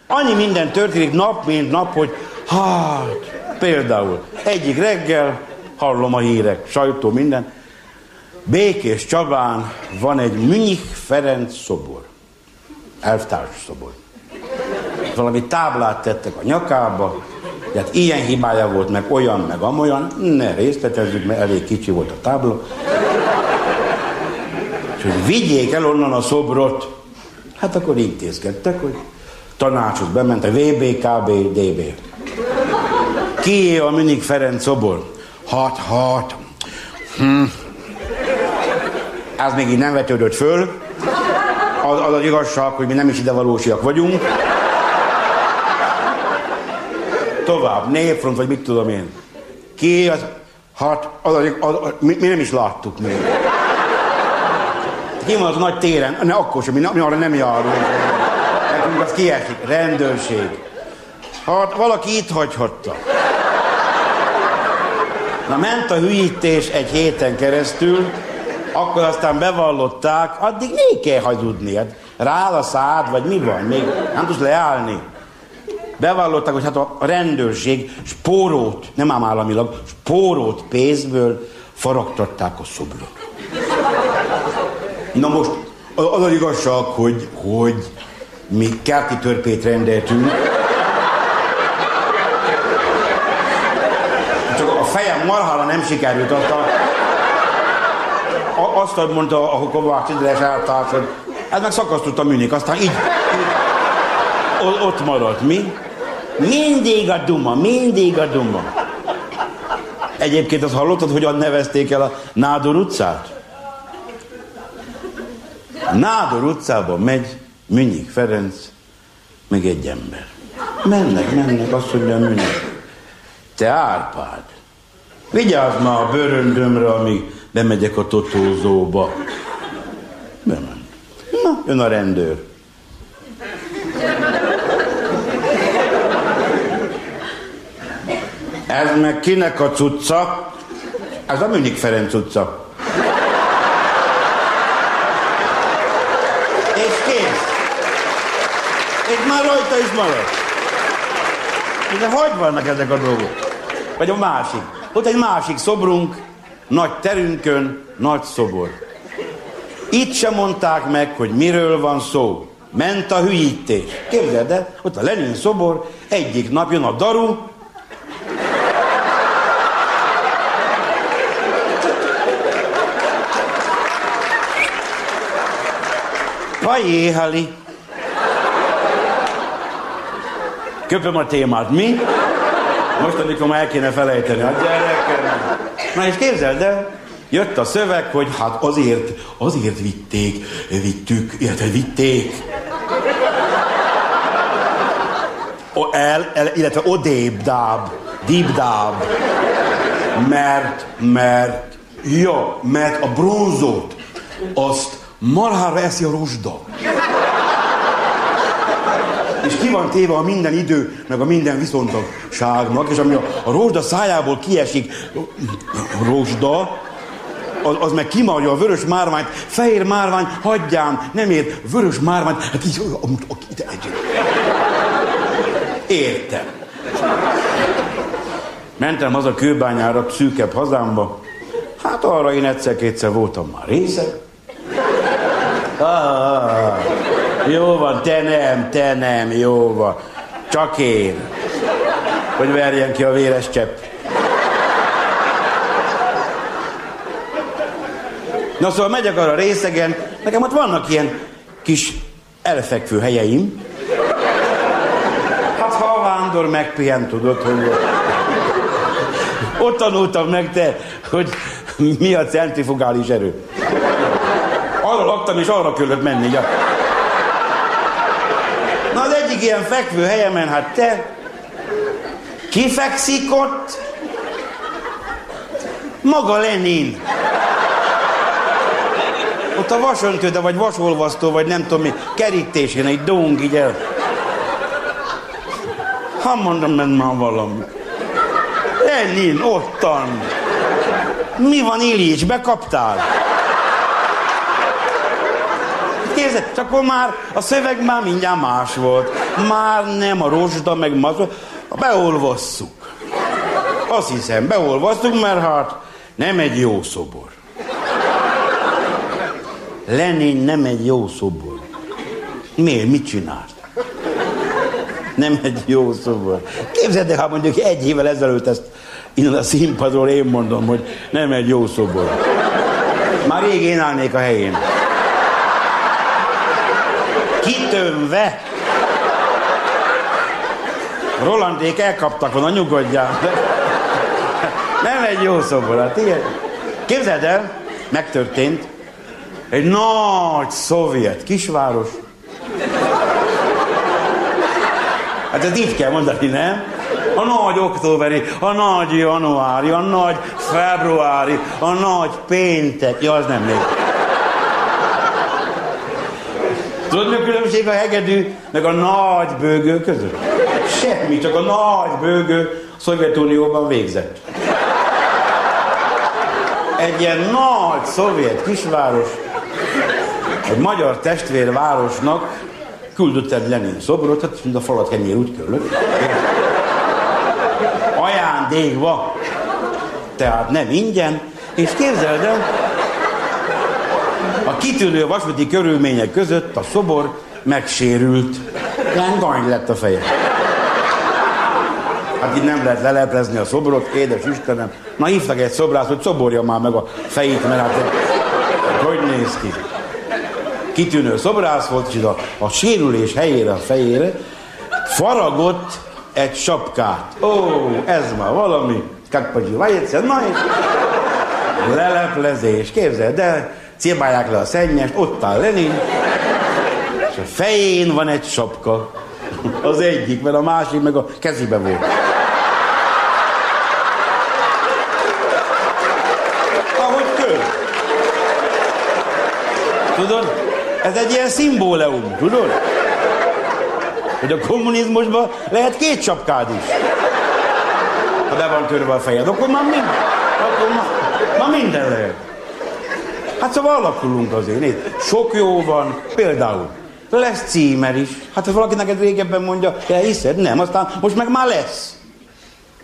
Annyi minden történik nap, mint nap, hogy hát, például egyik reggel hallom a hírek, sajtó, minden. Békés Csabán van egy Münich Ferenc szobor. Elvtárs szobor. Valami táblát tettek a nyakába, de hát ilyen hibája volt, meg olyan, meg amolyan, ne részletezzük, mert elég kicsi volt a tábla. És hogy vigyék el onnan a szobrot, hát akkor intézkedtek, hogy tanácsot bementek, VB, KB, DB. Ki a Münich Ferenc szobor? Hat, hat. Hm. Ez még így nem vetődött föl. Az, az az igazság, hogy mi nem is idevalósiak vagyunk. Tovább, népfront, vagy mit tudom én. Ki az, hat, az, az, az, az mi, mi, nem is láttuk még. Ki van az nagy téren? Ne, akkor sem, mi, mi arra nem járunk. Nekünk az kiesik. Rendőrség. Hát valaki itt hagyhatta. Na ment a hülyítés egy héten keresztül, akkor aztán bevallották, addig még kell hazudni. Hát rááll a szád, vagy mi van? Még nem tudsz leállni. Bevallották, hogy hát a rendőrség spórót, nem ám államilag, spórót pénzből faragtatták a szobrot. Na most az az igazság, hogy, hogy mi kerti törpét rendeltünk, csak a fejem marhára nem sikerült, azt a, a, azt mondta a Kovács Idres eltárs, hogy ez meg szakasztott a műnik, aztán így, így ott maradt, mi? Mindig a duma, mindig a duma. Egyébként azt hallottad, hogyan nevezték el a Nádor utcát? Nádor utcában megy Münnyik Ferenc, meg egy ember. Mennek, mennek, azt mondja Münnyik. Te Árpád, vigyázz már a bőröndömre, amíg bemegyek a totózóba. Bement. Na, jön a rendőr. Ez meg kinek a cucca? Ez a Münnik Ferenc utca. És kész. És már rajta is maradt. De hogy vannak ezek a dolgok? Vagy a másik. Ott egy másik szobrunk, nagy terünkön, nagy szobor. Itt sem mondták meg, hogy miről van szó. Ment a hülyítés. Képzeld el, ott a Lenin szobor, egyik nap jön a daru, Pajéhali. Köpöm a témát, mi? Most, amikor már el kéne felejteni a gyerekem. Na és képzeld el, jött a szöveg, hogy hát azért, azért vitték, vittük, illetve vitték. O, el, el, illetve odébb dáb, dáb. Mert, mert, ja, mert a bronzot, azt marhára eszi a rozsda. És ki van téve a minden idő, meg a minden viszontagságnak, és ami a, a rozsda szájából kiesik, rozsda, az, az meg kimarja a vörös márványt, fehér márvány, hagyján, nem ér, vörös márványt, hát így, ide egy. Értem. Mentem haza kőbányára, szűkebb hazámba, Hát arra én egyszer-kétszer voltam már részeg. Ah, jó van, te nem, te nem, jó van. Csak én. Hogy verjen ki a véres csepp. Na szóval megyek arra részegen, nekem ott vannak ilyen kis elfekvő helyeim. Hát ha a vándor megpihen, tudod, hogy ott tanultam meg te, hogy mi a centrifugális erő. Arra laktam, és arra kellett menni. Ja. Ilyen fekvő helyemen, hát te kifekszik ott? Maga Lenin. Ott a vasöntőde, vagy vasolvasztó, vagy nem tudom mi, kerítésén egy dong így el. Ha mondom, ment már valami. Lenin, ottan. Mi van, Ilics, bekaptál? Képzeld, csak akkor már a szöveg már mindjárt más volt. Már nem a rozsda, meg mazol. Beolvasszuk. Azt hiszem, beolvasztuk, mert hát nem egy jó szobor. Lenin nem egy jó szobor. Miért? Mit csinált? Nem egy jó szobor. Képzeld el, ha mondjuk egy évvel ezelőtt ezt innen a színpadról én mondom, hogy nem egy jó szobor. Már rég én állnék a helyén. Kitömve. Rolandék elkaptak volna, nyugodjál. Nem egy jó szobor, hát ilyen. Képzeld el, megtörtént, egy nagy szovjet kisváros. Hát ez így kell mondani, nem? A nagy októberi, a nagy januári, a nagy februári, a nagy péntek. Ja, az nem még. Tudod, mi a különbség a hegedű meg a nagy bőgő között? Semmi, csak a nagy bőgő Szovjetunióban végzett. Egy ilyen nagy szovjet kisváros, egy magyar testvérvárosnak küldött egy Lenin szobrot, hát mint a falat kenyér úgy körülött. Ajándékba. Tehát nem ingyen. És képzeld el, a kitűnő vasúti körülmények között a szobor megsérült. Ilyen gany lett a feje. Hát így nem lehet leleplezni a szobrot, édes Istenem. Na hívtak egy szobrász, hogy szoborja már meg a fejét, mert hát hogy néz ki? Kitűnő szobrász volt, és a, a sérülés helyére, a fejére faragott egy sapkát. Ó, ez már valami. Kakpagyi vajegyszer, na és leleplezés. Képzeld de cibálják le a szennyest, ott áll Lenin, és a fején van egy sapka. Az egyik, mert a másik meg a kezibe volt. Ahogy kő. Tudod, ez egy ilyen szimbóleum, tudod? Hogy a kommunizmusban lehet két sapkád is. Ha be van törve a fejed, akkor már minden, akkor már, már minden lehet. Hát szóval alakulunk azért, nézd. Sok jó van, például lesz címer is. Hát ha valaki neked régebben mondja, te hiszed? Nem, aztán most meg már lesz.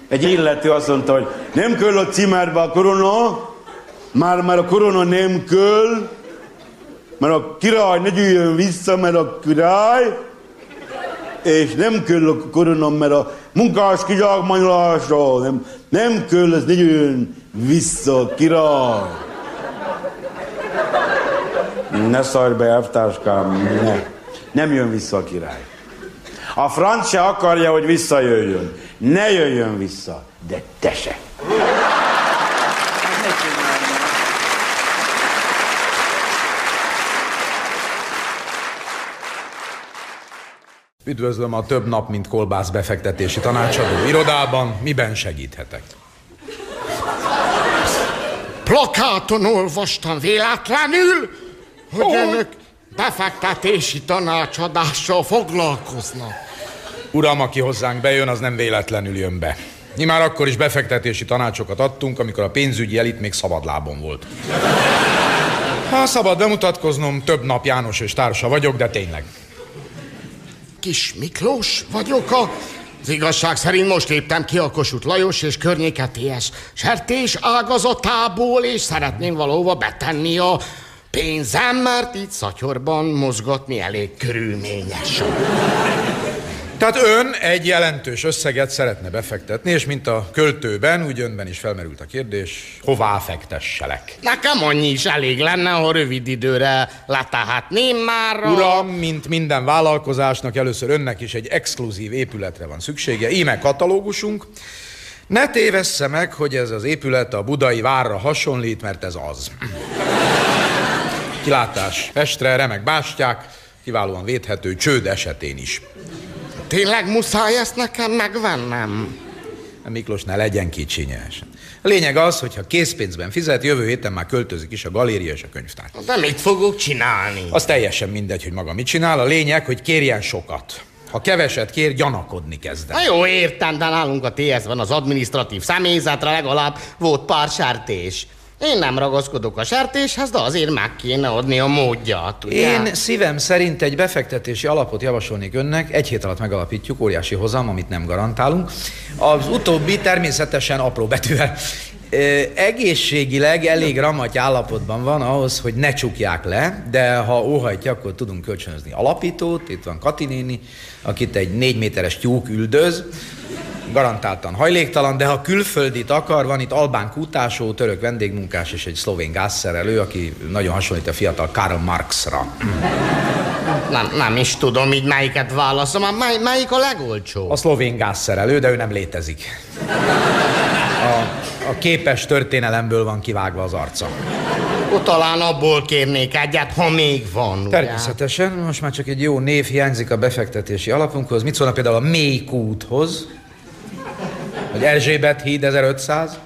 Egy illető azt mondta, hogy nem kell a címerbe a korona, már, már a korona nem kell, mert a király ne gyűjjön vissza, mert a király, és nem kell a korona, mert a munkás kizsákmányolása, nem, nem kell, ez ne gyűjjön vissza a király. Ne szarj be, elvtárskám, ne. Nem jön vissza a király. A franc se akarja, hogy visszajöjjön. Ne jöjjön vissza, de te se. Üdvözlöm a több nap, mint kolbász befektetési tanácsadó irodában. Miben segíthetek? Plakáton olvastam véletlenül, hogy oh. önök befektetési tanácsadással foglalkoznak. Uram, aki hozzánk bejön, az nem véletlenül jön be. Mi már akkor is befektetési tanácsokat adtunk, amikor a pénzügyi elit még szabadlábon volt. Ha szabad bemutatkoznom, több nap János és társa vagyok, de tényleg. Kis Miklós vagyok, a Az igazság szerint most léptem ki a Kossuth Lajos és környéketies sertés ágazatából, és szeretném valahova betenni a pénzem, mert itt szatyorban mozgatni elég körülményes. Tehát ön egy jelentős összeget szeretne befektetni, és mint a költőben, úgy önben is felmerült a kérdés, hová fektesselek? Nekem annyi is elég lenne, ha rövid időre letehetném már. A... Uram, mint minden vállalkozásnak, először önnek is egy exkluzív épületre van szüksége. Íme katalógusunk. Ne tévessze meg, hogy ez az épület a budai várra hasonlít, mert ez az. Kilátás Pestre, remek bástyák, kiválóan védhető csőd esetén is. Tényleg muszáj ezt nekem megvennem? Miklós, ne legyen kicsinyes. A lényeg az, hogy ha készpénzben fizet, jövő héten már költözik is a galéria és a könyvtár. De mit fogok csinálni? Az teljesen mindegy, hogy maga mit csinál. A lényeg, hogy kérjen sokat. Ha keveset kér, gyanakodni kezd. Na jó, értem, de nálunk a TS-ben az administratív személyzetre legalább volt pár sertés. Én nem ragaszkodok a sertéshez, de azért meg kéne adni a módját, ugye? Én szívem szerint egy befektetési alapot javasolnék önnek, egy hét alatt megalapítjuk, óriási hozam, amit nem garantálunk. Az utóbbi természetesen apró betűvel. Ö, egészségileg elég ramaty állapotban van ahhoz, hogy ne csukják le, de ha óhajtja, akkor tudunk kölcsönözni alapítót. Itt van Kati néni, akit egy négy méteres tyúk üldöz, garantáltan hajléktalan, de ha külföldit akar, van itt albán kutásó, török vendégmunkás és egy szlovén gázszerelő, aki nagyon hasonlít a fiatal Karl Marxra. Nem, nem is tudom így melyiket válaszom, mely, melyik a legolcsó? A szlovén gázszerelő, de ő nem létezik. A, a képes történelemből van kivágva az arca. Ó, talán abból kérnék egyet, ha még van. Ugye? Természetesen, most már csak egy jó név hiányzik a befektetési alapunkhoz. Mit szólna például a mély kúthoz? Vagy Erzsébet híd 1500?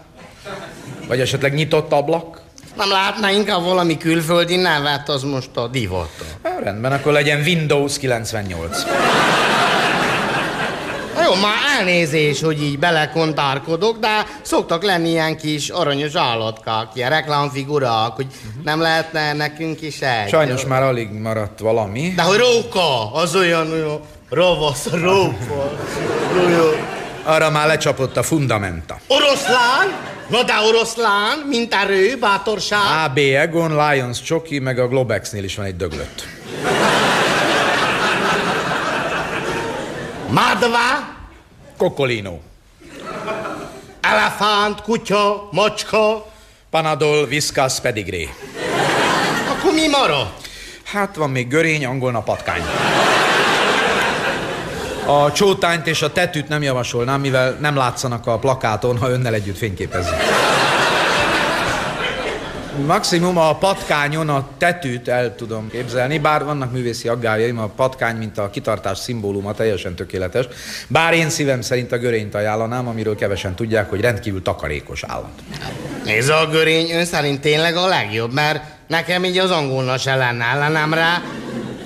Vagy esetleg nyitott ablak? Nem látna inkább valami külföldi nevet, az most a divat. Hát, rendben, akkor legyen Windows 98. Na jó, már elnézés, hogy így belekontárkodok, de szoktak lenni ilyen kis aranyos állatkák, ilyen reklámfigurák, hogy nem lehetne nekünk is egy. Sajnos már alig maradt valami. De hogy róka, az olyan, olyan ravasz, róka. Arra már lecsapott a fundamenta. Oroszlán? Na de oroszlán, mint erő, bátorság. AB Egon, Lions Csoki, meg a Globexnél is van egy döglött. Madva, Kokolino. elefánt, kutya, macska. Panadol, Whiskas, Pedigree. Akkor mi maradt? Hát van még görény, angolna patkány. A csótányt és a tetűt nem javasolnám, mivel nem látszanak a plakáton, ha önnel együtt fényképezzük. Maximum a patkányon a tetűt el tudom képzelni, bár vannak művészi aggájaim, a patkány, mint a kitartás szimbóluma teljesen tökéletes. Bár én szívem szerint a görényt ajánlanám, amiről kevesen tudják, hogy rendkívül takarékos állat. Nézd, a görény ön szerint tényleg a legjobb, mert nekem így az angolna se lenne ellenem rá.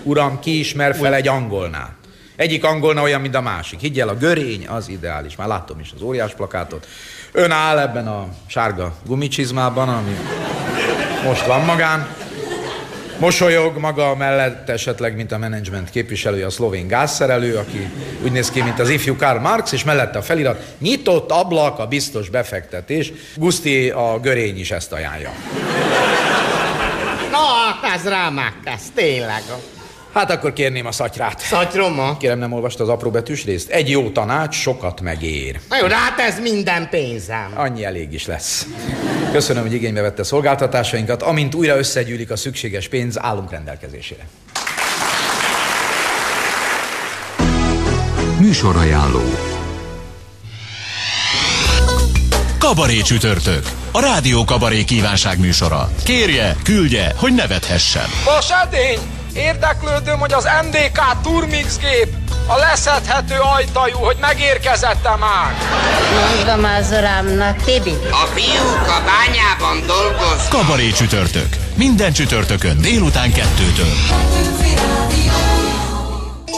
Uram, ki ismer fel egy angolnál? Egyik angolna olyan, mint a másik. Higgyel, a görény az ideális. Már láttam is az óriás plakátot. Ön áll ebben a sárga gumicsizmában, ami most van magán. Mosolyog maga mellett esetleg, mint a menedzsment képviselője, a szlovén gázszerelő, aki úgy néz ki, mint az ifjú Karl Marx, és mellette a felirat, nyitott ablak, a biztos befektetés. Guszti a görény is ezt ajánlja. Na, hát ez ez tényleg. Hát akkor kérném a szatyrát. Szatyroma? Kérem, nem olvasta az apró betűs részt? Egy jó tanács sokat megér. Na jó, hát ez minden pénzem. Annyi elég is lesz. Köszönöm, hogy igénybe vette szolgáltatásainkat. Amint újra összegyűlik a szükséges pénz, állunk rendelkezésére. Műsorajánló. Kabaré csütörtök. A Rádió Kabaré kívánság műsora. Kérje, küldje, hogy nevethessen. Vas edény! Érdeklődöm, hogy az MDK Turmix gép a leszedhető ajtajú, hogy megérkezette már. Mondom az uramnak, Tibi. A fiúk a bányában dolgoznak. Kabaré csütörtök. Minden csütörtökön délután kettőtől.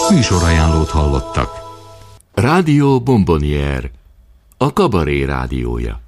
Műsorajánlót hallottak. Rádió Bombonier, a kabaré rádiója.